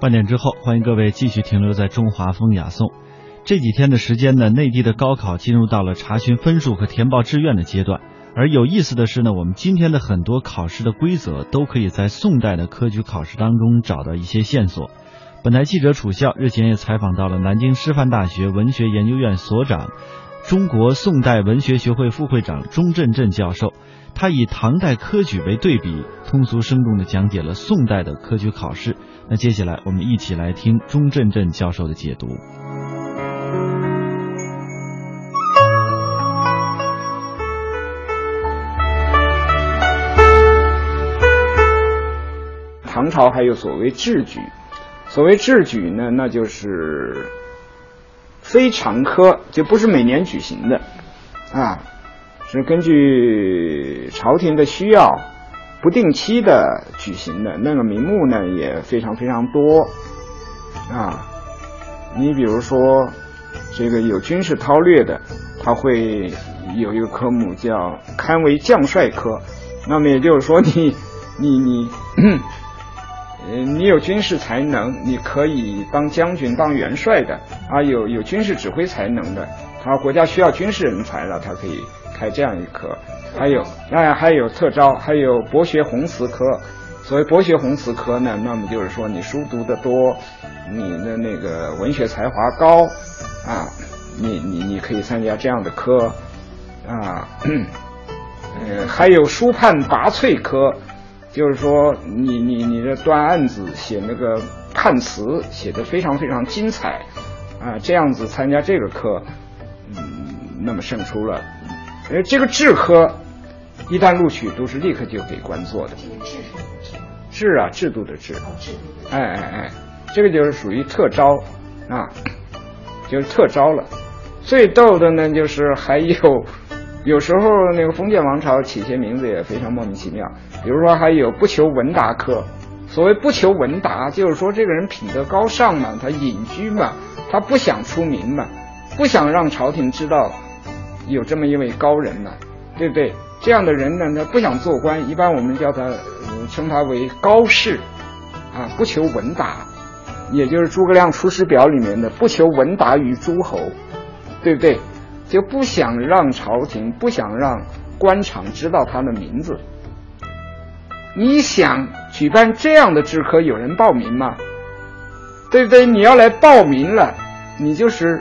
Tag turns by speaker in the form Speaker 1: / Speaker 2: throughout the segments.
Speaker 1: 半点之后，欢迎各位继续停留在中华风雅颂。这几天的时间呢，内地的高考进入到了查询分数和填报志愿的阶段。而有意思的是呢，我们今天的很多考试的规则都可以在宋代的科举考试当中找到一些线索。本台记者楚笑日前也采访到了南京师范大学文学研究院所长、中国宋代文学学会副会长钟振振教授，他以唐代科举为对比，通俗生动地讲解了宋代的科举考试。那接下来我们一起来听钟振振教授的解读。
Speaker 2: 唐朝还有所谓制举，所谓制举呢，那就是非常科，就不是每年举行的，啊，是根据朝廷的需要，不定期的举行的。那个名目呢也非常非常多，啊，你比如说这个有军事韬略的，他会有一个科目叫堪为将帅科，那么也就是说你你你。嗯，你有军事才能，你可以当将军、当元帅的啊。有有军事指挥才能的，他国家需要军事人才了，他可以开这样一科。还有，哎，还有特招，还有博学红词科。所谓博学红词科呢，那么就是说你书读得多，你的那个文学才华高啊，你你你可以参加这样的科啊。呃，还有书判拔萃科。就是说，你你你这断案子写那个判词写的非常非常精彩，啊，这样子参加这个科，嗯，那么胜出了。呃，这个制科一旦录取，都是立刻就给官做的。制啊，制度的制。哎哎哎，这个就是属于特招啊，就是特招了。最逗的呢，就是还有。有时候那个封建王朝起些名字也非常莫名其妙，比如说还有不求闻达科。所谓不求闻达，就是说这个人品德高尚嘛，他隐居嘛，他不想出名嘛，不想让朝廷知道有这么一位高人呢，对不对？这样的人呢，他不想做官，一般我们叫他称他为高士啊，不求闻达，也就是诸葛亮《出师表》里面的不求闻达于诸侯，对不对？就不想让朝廷，不想让官场知道他的名字。你想举办这样的制科，有人报名吗？对不对？你要来报名了，你就是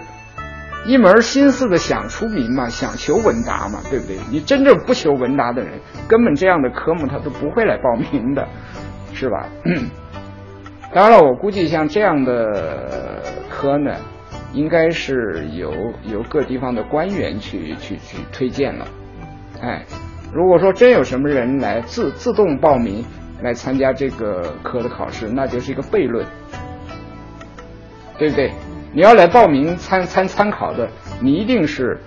Speaker 2: 一门心思的想出名嘛，想求文达嘛，对不对？你真正不求文达的人，根本这样的科目他都不会来报名的，是吧？当然了，我估计像这样的科呢。应该是由由各地方的官员去去去推荐了，哎，如果说真有什么人来自自动报名来参加这个科的考试，那就是一个悖论，对不对？你要来报名参参参考的，你一定是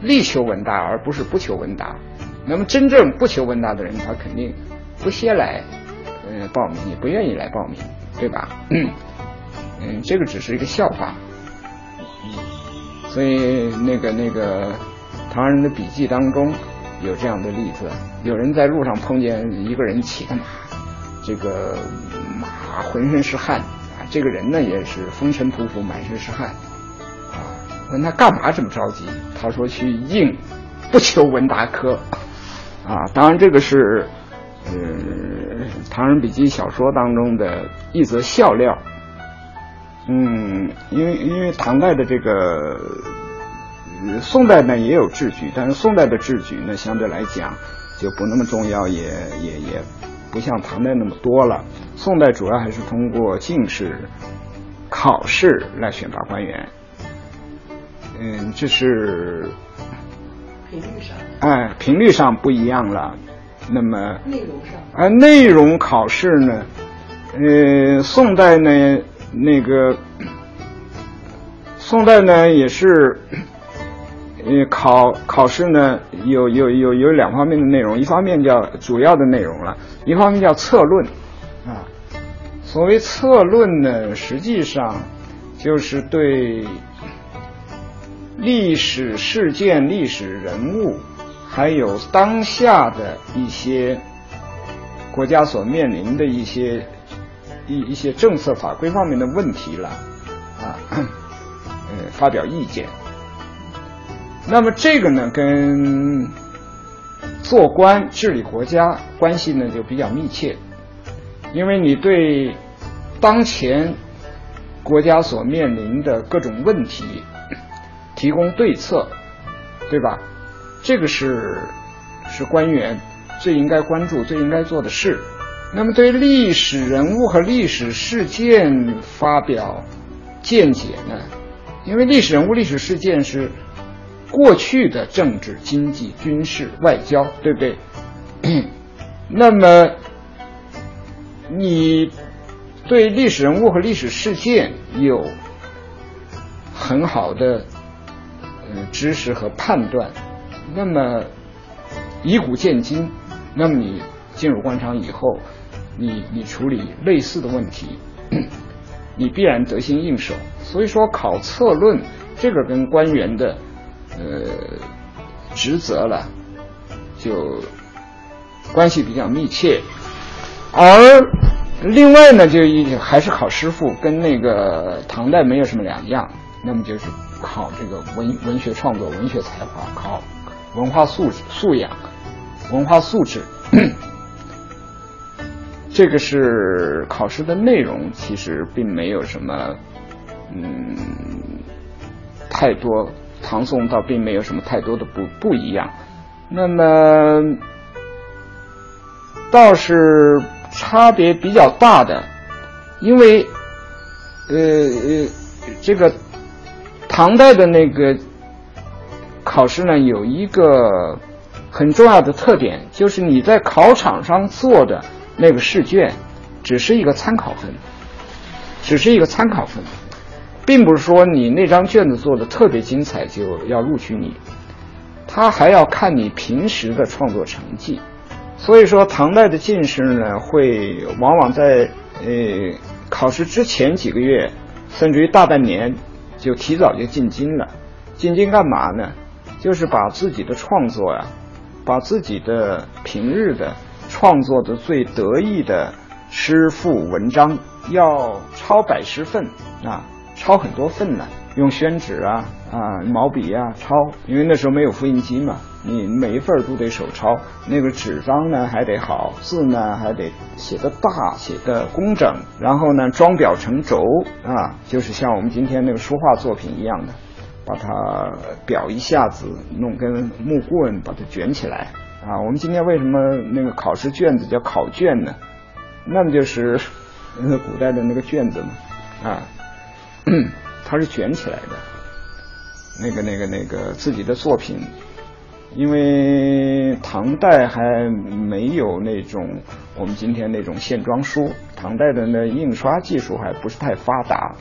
Speaker 2: 力求文达，而不是不求文达。那么真正不求文达的人，他肯定不屑来呃报名，也不愿意来报名，对吧？嗯，这个只是一个笑话。所以那个那个唐人的笔记当中有这样的例子：有人在路上碰见一个人骑的马，这个马浑身是汗，这个人呢也是风尘仆仆，满身是汗啊。问他干嘛这么着急？他说去应不求闻达科啊。当然这个是呃唐人笔记小说当中的一则笑料。嗯，因为因为唐代的这个，宋代呢也有制举，但是宋代的制举呢相对来讲就不那么重要，也也也不像唐代那么多了。宋代主要还是通过进士考试来选拔官员。嗯，这是
Speaker 3: 频率上，
Speaker 2: 哎，频率上不一样了。那么
Speaker 3: 内容上，
Speaker 2: 哎，内容考试呢，呃，宋代呢。那个宋代呢，也是，呃，考考试呢，有有有有两方面的内容，一方面叫主要的内容了，一方面叫策论，啊，所谓策论呢，实际上就是对历史事件、历史人物，还有当下的一些国家所面临的一些。一一些政策法规方面的问题了啊，呃，发表意见。那么这个呢，跟做官治理国家关系呢就比较密切，因为你对当前国家所面临的各种问题提供对策，对吧？这个是是官员最应该关注、最应该做的事。那么对历史人物和历史事件发表见解呢？因为历史人物、历史事件是过去的政治、经济、军事、外交，对不对？那么你对历史人物和历史事件有很好的呃知识和判断，那么以古鉴今，那么你进入官场以后，你你处理类似的问题，你必然得心应手。所以说，考策论这个跟官员的呃职责了，就关系比较密切。而另外呢，就一还是考师傅，跟那个唐代没有什么两样。那么就是考这个文文学创作、文学才华，考文化素质素养、文化素质。这个是考试的内容，其实并没有什么，嗯，太多。唐宋倒并没有什么太多的不不一样。那么倒是差别比较大的，因为呃呃，这个唐代的那个考试呢，有一个很重要的特点，就是你在考场上做的那个试卷，只是一个参考分，只是一个参考分，并不是说你那张卷子做的特别精彩就要录取你，他还要看你平时的创作成绩。所以说，唐代的进士呢，会往往在呃考试之前几个月，甚至于大半年，就提早就进京了。进京干嘛呢？就是把自己的创作呀、把自己的平日的创作的最得意的诗赋文章，要抄百十份啊，抄很多份呢，用宣纸啊啊毛笔啊抄，因为那时候没有复印机嘛。你每一份都得手抄，那个纸张呢还得好，字呢还得写的大，写的工整，然后呢装裱成轴啊，就是像我们今天那个书画作品一样的，把它裱一下子，弄根木棍把它卷起来啊。我们今天为什么那个考试卷子叫考卷呢？那么就是那 个古代的那个卷子嘛啊，它是卷起来的，那个那个那个自己的作品。因为唐代还没有那种我们今天那种线装书，唐代的那印刷技术还不是太发达，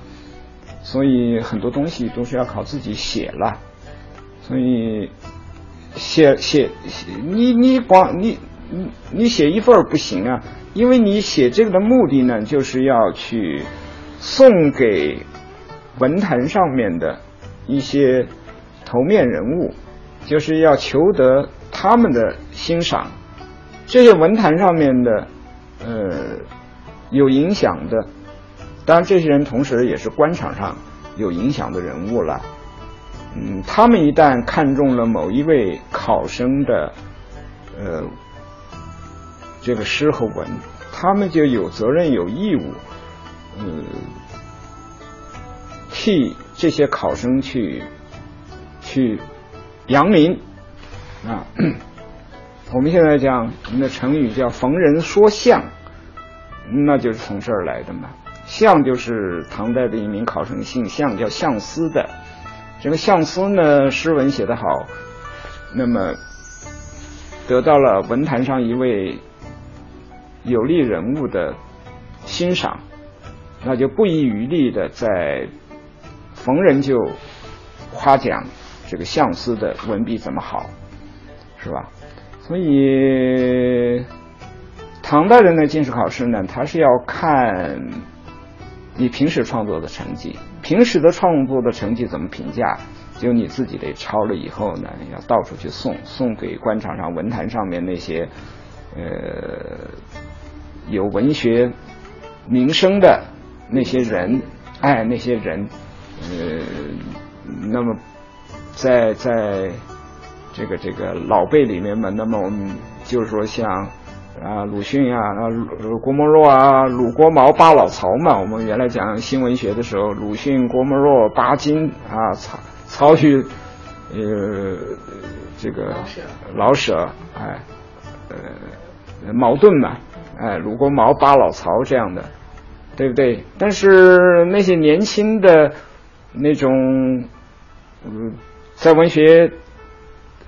Speaker 2: 所以很多东西都是要靠自己写了。所以写写写你你光你你你写一份不行啊，因为你写这个的目的呢，就是要去送给文坛上面的一些头面人物。就是要求得他们的欣赏，这些文坛上面的呃有影响的，当然这些人同时也是官场上有影响的人物了。嗯，他们一旦看中了某一位考生的呃这个诗和文，他们就有责任有义务，呃替这些考生去去。扬名啊！我们现在讲我们的成语叫“逢人说相”，那就是从这儿来的嘛。相就是唐代的一名考生，姓项，叫项思的。这个项思呢，诗文写得好，那么得到了文坛上一位有力人物的欣赏，那就不遗余力的在逢人就夸奖。这个相思的文笔怎么好，是吧？所以唐代人的进士考试呢，他是要看你平时创作的成绩，平时的创作的成绩怎么评价，就你自己得抄了以后呢，要到处去送，送给官场上文坛上面那些呃有文学名声的那些人，哎，那些人，呃，那么在在这个这个老辈里面嘛，那么我们就是说像啊鲁迅啊、啊郭沫若啊、鲁国毛、巴老曹嘛，我们原来讲新文学的时候，鲁迅、郭沫若、巴金啊、曹曹禺，呃，这个老舍，哎，呃，矛盾嘛，哎，鲁国毛、巴老曹这样的。对不对？但是那些年轻的那种，嗯，在文学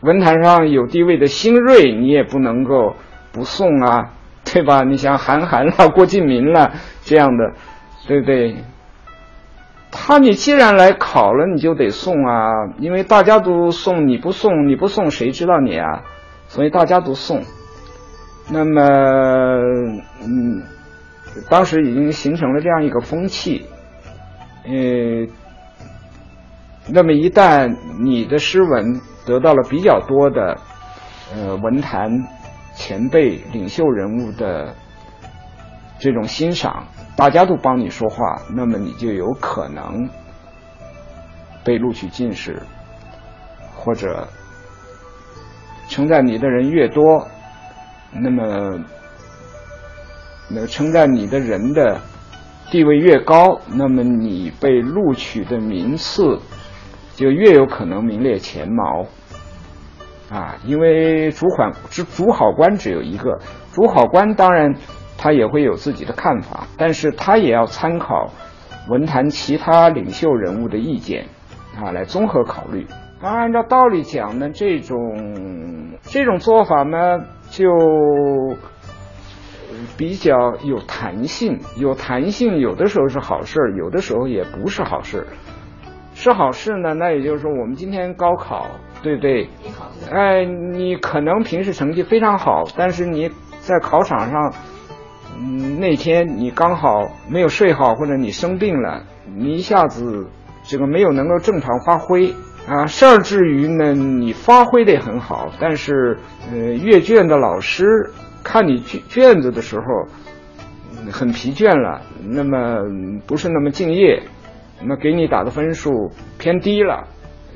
Speaker 2: 文坛上有地位的新锐，你也不能够不送啊，对吧？你像韩寒啦、郭敬明啦这样的，对不对？他你既然来考了，你就得送啊，因为大家都送，你不送，你不送谁知道你啊？所以大家都送。那么，嗯。当时已经形成了这样一个风气，呃，那么一旦你的诗文得到了比较多的呃文坛前辈、领袖人物的这种欣赏，大家都帮你说话，那么你就有可能被录取进士，或者称赞你的人越多，那么。那称赞你的人的地位越高，那么你被录取的名次就越有可能名列前茅啊！因为主管主主考官只有一个，主考官当然他也会有自己的看法，但是他也要参考文坛其他领袖人物的意见啊，来综合考虑。那按照道理讲呢，这种这种做法呢，就。比较有弹性，有弹性，有的时候是好事，有的时候也不是好事。是好事呢，那也就是说，我们今天高考，对不对？哎，你可能平时成绩非常好，但是你在考场上，嗯，那天你刚好没有睡好，或者你生病了，你一下子这个没有能够正常发挥啊。甚至于呢，你发挥的很好，但是呃，阅卷的老师。看你卷卷子的时候很疲倦了，那么不是那么敬业，那给你打的分数偏低了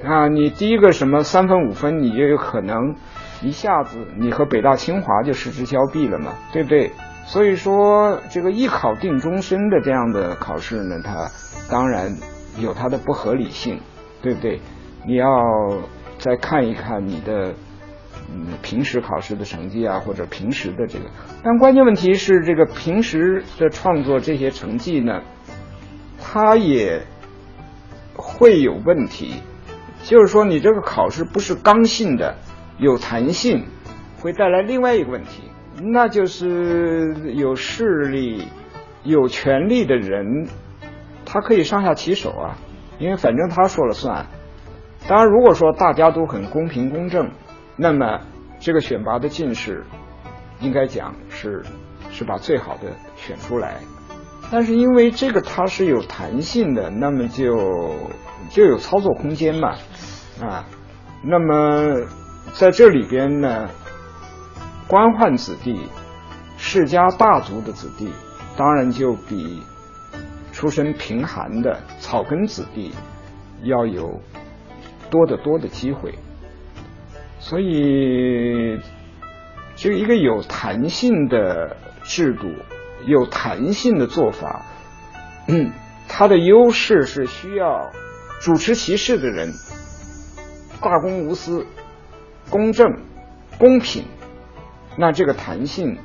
Speaker 2: 啊！你第一个什么三分五分，你就有可能一下子你和北大清华就失之交臂了嘛，对不对？所以说这个一考定终身的这样的考试呢，它当然有它的不合理性，对不对？你要再看一看你的。嗯，平时考试的成绩啊，或者平时的这个，但关键问题是，这个平时的创作这些成绩呢，它也会有问题。就是说，你这个考试不是刚性的，有弹性，会带来另外一个问题，那就是有势力、有权力的人，他可以上下其手啊，因为反正他说了算。当然，如果说大家都很公平公正。那么，这个选拔的进士，应该讲是是把最好的选出来，但是因为这个它是有弹性的，那么就就有操作空间嘛，啊，那么在这里边呢，官宦子弟、世家大族的子弟，当然就比出身贫寒的草根子弟要有多得多的机会。所以，就一个有弹性的制度，有弹性的做法，嗯，它的优势是需要主持其事的人大公无私、公正、公平，那这个弹性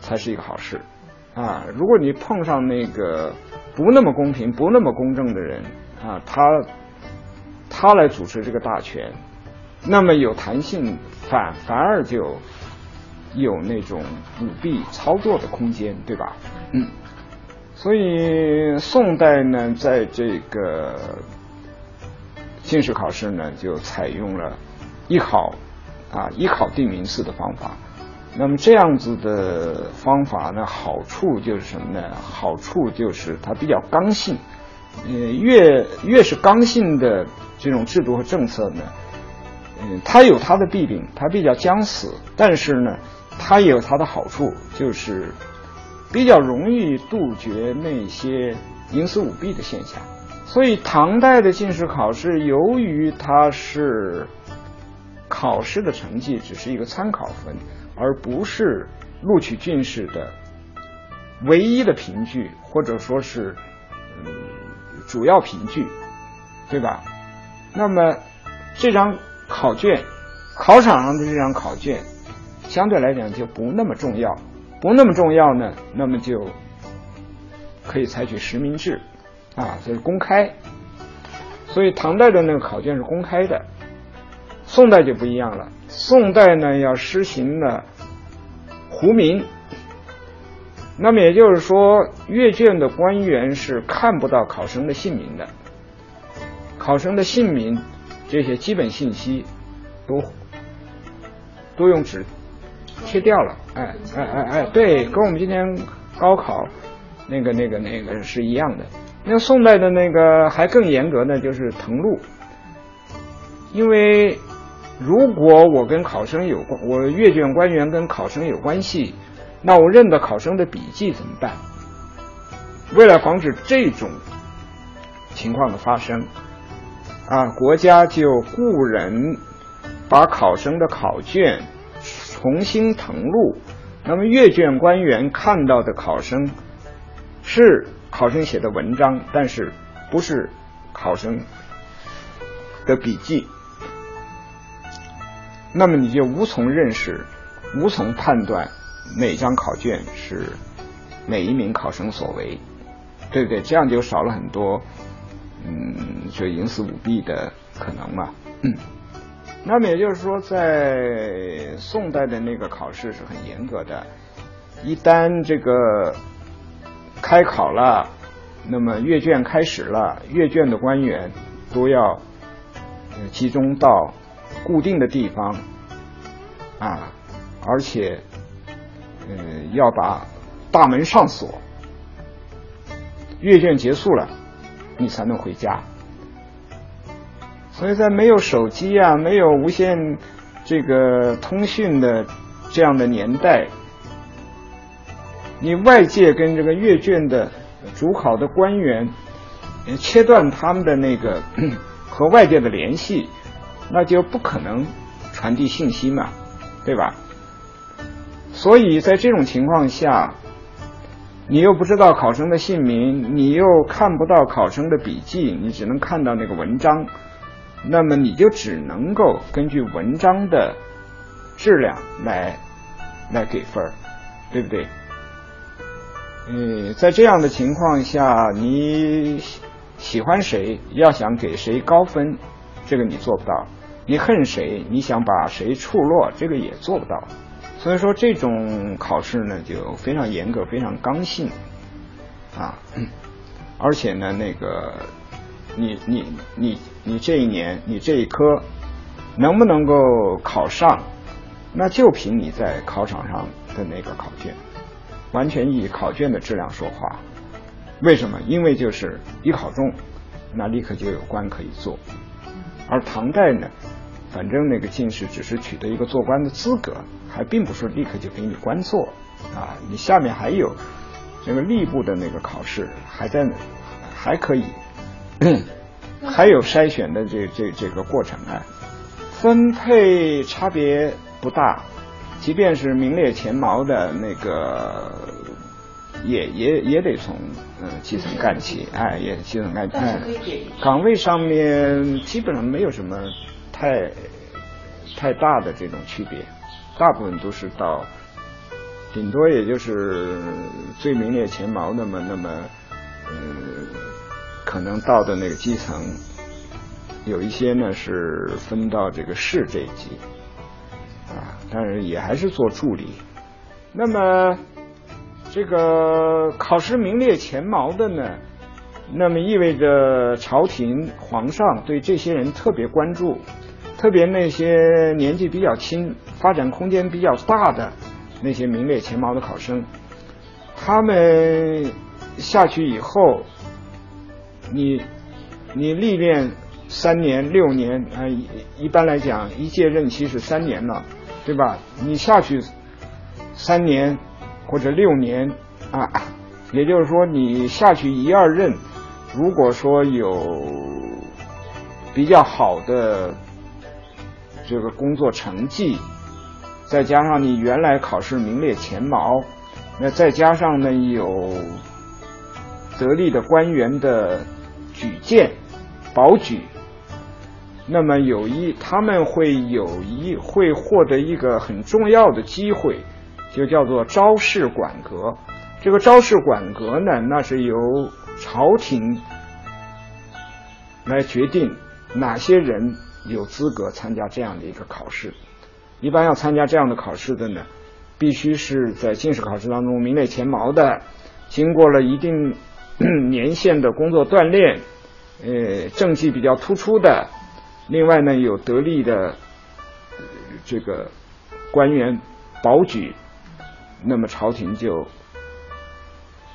Speaker 2: 才是一个好事啊。如果你碰上那个不那么公平、不那么公正的人啊，他他来主持这个大权。那么有弹性，反反而就有那种舞弊操作的空间，对吧？嗯。所以宋代呢，在这个进士考试呢，就采用了一考啊一考定名次的方法。那么这样子的方法呢，好处就是什么呢？好处就是它比较刚性。呃，越越是刚性的这种制度和政策呢。嗯，它有它的弊病，它比较僵死，但是呢，它也有它的好处，就是比较容易杜绝那些营私舞弊的现象。所以唐代的进士考试，由于它是考试的成绩只是一个参考分，而不是录取进士的唯一的凭据，或者说是嗯主要凭据，对吧？那么这张考卷，考场上的这张考卷，相对来讲就不那么重要，不那么重要呢，那么就可以采取实名制。啊，这是公开，所以唐代的那个考卷是公开的，宋代就不一样了。宋代呢要实行了糊名，那么也就是说，阅卷的官员是看不到考生的姓名的，考生的姓名这些基本信息都都用纸切掉了。哎哎哎哎，对，跟我们今天高考那个那个那个是一样的。那宋代的那个还更严格呢，就是誊录。因为如果我跟考生有关，我阅卷官员跟考生有关系，那我认得考生的笔记怎么办？为了防止这种情况的发生，啊，国家就雇人把考生的考卷重新誊录。那么阅卷官员看到的考生是。考生写的文章，但是不是考生的笔记，那么你就无从认识、无从判断哪张考卷是哪一名考生所为，对不对？这样就少了很多，嗯，就营私舞弊的可能嘛。嗯，那么也就是说，在宋代的那个考试是很严格的，一旦这个。开考了，那么阅卷开始了，阅卷的官员都要集中到固定的地方啊，而且呃要把大门上锁，阅卷结束了，你才能回家。所以在没有手机啊、没有无线这个通讯的这样的年代。你外界跟这个阅卷的主考的官员切断他们的那个 和外界的联系，那就不可能传递信息嘛，对吧？所以在这种情况下，你又不知道考生的姓名，你又看不到考生的笔记，你只能看到那个文章，那么你就只能够根据文章的质量来来给分，对不对？嗯，在这样的情况下，你喜欢谁，要想给谁高分，这个你做不到；你恨谁，你想把谁处落，这个也做不到。所以说，这种考试呢，就非常严格，非常刚性啊。而且呢，那个你你你你这一年，你这一科能不能够考上，那就凭你在考场上的那个考卷。完全以考卷的质量说话，为什么？因为就是一考中，那立刻就有官可以做。而唐代呢，反正那个进士只是取得一个做官的资格，还并不是立刻就给你官做啊。你下面还有这个吏部的那个考试，还在还可以，还有筛选的这这这个过程啊，分配差别不大。即便是名列前茅的那个，也也也得从嗯基层干起，哎，也基层干起。岗位上面基本上没有什么太太大的这种区别，大部分都是到，顶多也就是最名列前茅那么那么，嗯，可能到的那个基层，有一些呢是分到这个市这一级。啊，但是也还是做助理。那么，这个考试名列前茅的呢，那么意味着朝廷皇上对这些人特别关注，特别那些年纪比较轻、发展空间比较大的那些名列前茅的考生，他们下去以后，你你历练三年、六年啊，一般来讲，一届任期是三年了。对吧？你下去三年或者六年啊，也就是说你下去一二任，如果说有比较好的这个工作成绩，再加上你原来考试名列前茅，那再加上呢有得力的官员的举荐、保举。那么有一，他们会有一会获得一个很重要的机会，就叫做招式管阁。这个招式管阁呢，那是由朝廷来决定哪些人有资格参加这样的一个考试。一般要参加这样的考试的呢，必须是在进士考试当中名列前茅的，经过了一定年限的工作锻炼，呃，政绩比较突出的。另外呢，有得力的这个官员保举，那么朝廷就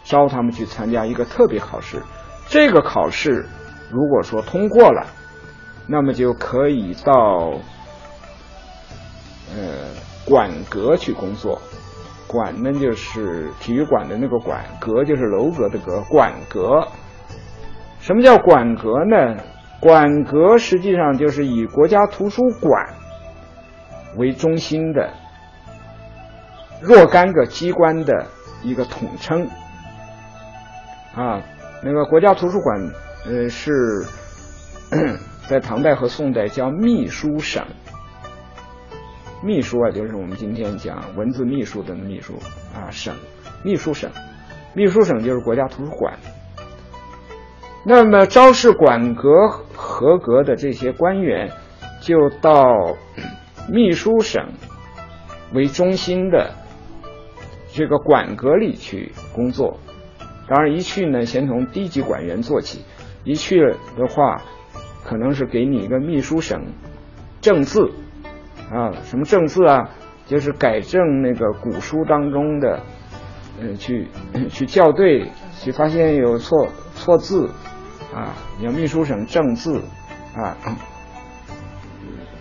Speaker 2: 招他们去参加一个特别考试。这个考试如果说通过了，那么就可以到呃馆阁去工作。馆呢就是体育馆的那个馆，阁就是楼阁的阁，馆阁。什么叫馆阁呢？馆阁实际上就是以国家图书馆为中心的若干个机关的一个统称啊。那个国家图书馆，呃，是 在唐代和宋代叫秘书省，秘书啊，就是我们今天讲文字秘书的秘书啊，省秘书省，秘书省就是国家图书馆。那么招式馆阁合格的这些官员，就到秘书省为中心的这个馆阁里去工作。当然，一去呢，先从低级馆员做起。一去的话，可能是给你一个秘书省正字啊，什么正字啊？就是改正那个古书当中的，嗯，去去校对，去发现有错错字。啊，你要秘书省正字，啊，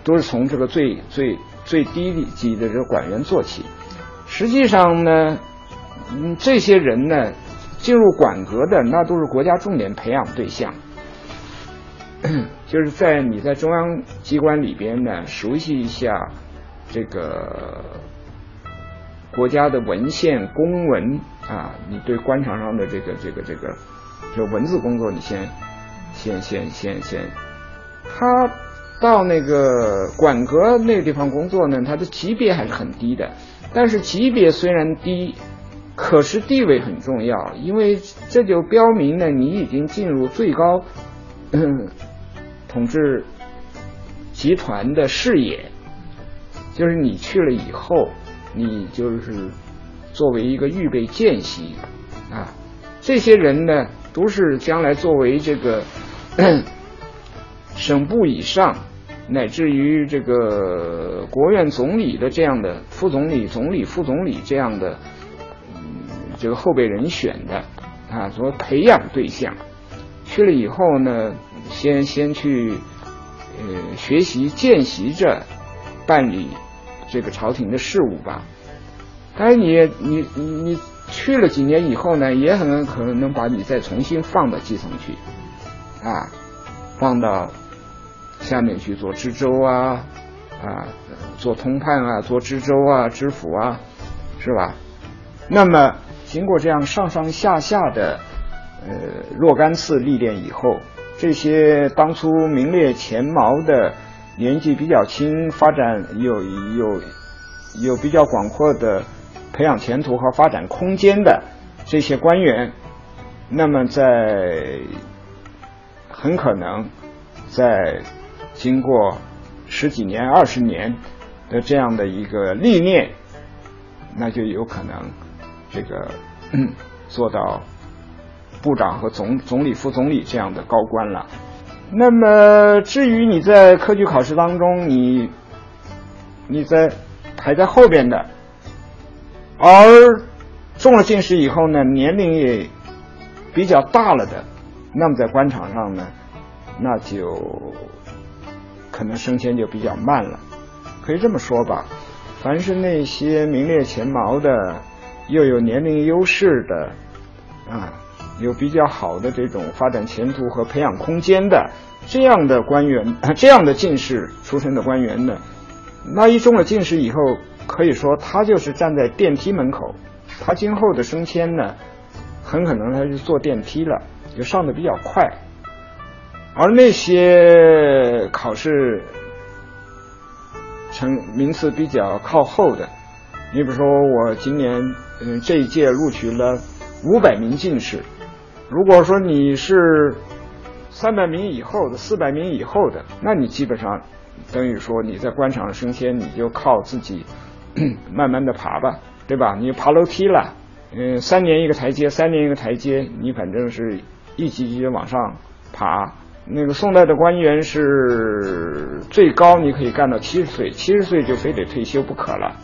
Speaker 2: 都是从这个最最最低级的这个管员做起。实际上呢，嗯，这些人呢，进入馆阁的那都是国家重点培养对象，就是在你在中央机关里边呢，熟悉一下这个国家的文献公文啊，你对官场上的这个这个这个。就文字工作，你先，先先先先，他到那个管阁那个地方工作呢，他的级别还是很低的。但是级别虽然低，可是地位很重要，因为这就标明了你已经进入最高统治集团的视野。就是你去了以后，你就是作为一个预备见习啊，这些人呢。都是将来作为这个 省部以上，乃至于这个国务院总理的这样的副总理、总理、副总理这样的这个后备人选的啊，作为培养对象，去了以后呢，先先去呃学习见习着办理这个朝廷的事务吧。当然，你你你。去了几年以后呢，也很可能把你再重新放到基层去，啊，放到下面去做知州啊，啊，做通判啊，做知州啊，知府啊，是吧？那么经过这样上上下下的呃若干次历练以后，这些当初名列前茅的、年纪比较轻、发展有有有比较广阔的。培养前途和发展空间的这些官员，那么在很可能在经过十几年、二十年的这样的一个历练，那就有可能这个做到部长和总总理、副总理这样的高官了。那么至于你在科举考试当中，你你在排在后边的。而中了进士以后呢，年龄也比较大了的，那么在官场上呢，那就可能升迁就比较慢了。可以这么说吧，凡是那些名列前茅的，又有年龄优势的，啊，有比较好的这种发展前途和培养空间的这样的官员，这样的进士出身的官员呢，那一中了进士以后，可以说他就是站在电梯门口，他今后的升迁呢，很可能他就坐电梯了，就上的比较快。而那些考试成名次比较靠后的，你比如说我今年嗯这一届录取了五百名进士，如果说你是三百名以后的、四百名以后的，那你基本上等于说你在官场升迁，你就靠自己 慢慢的爬吧，对吧？你爬楼梯了，嗯，三年一个台阶，三年一个台阶，你反正是一级一级往上爬。那个宋代的官员是最高，你可以干到七十岁，七十岁就非得退休不可了。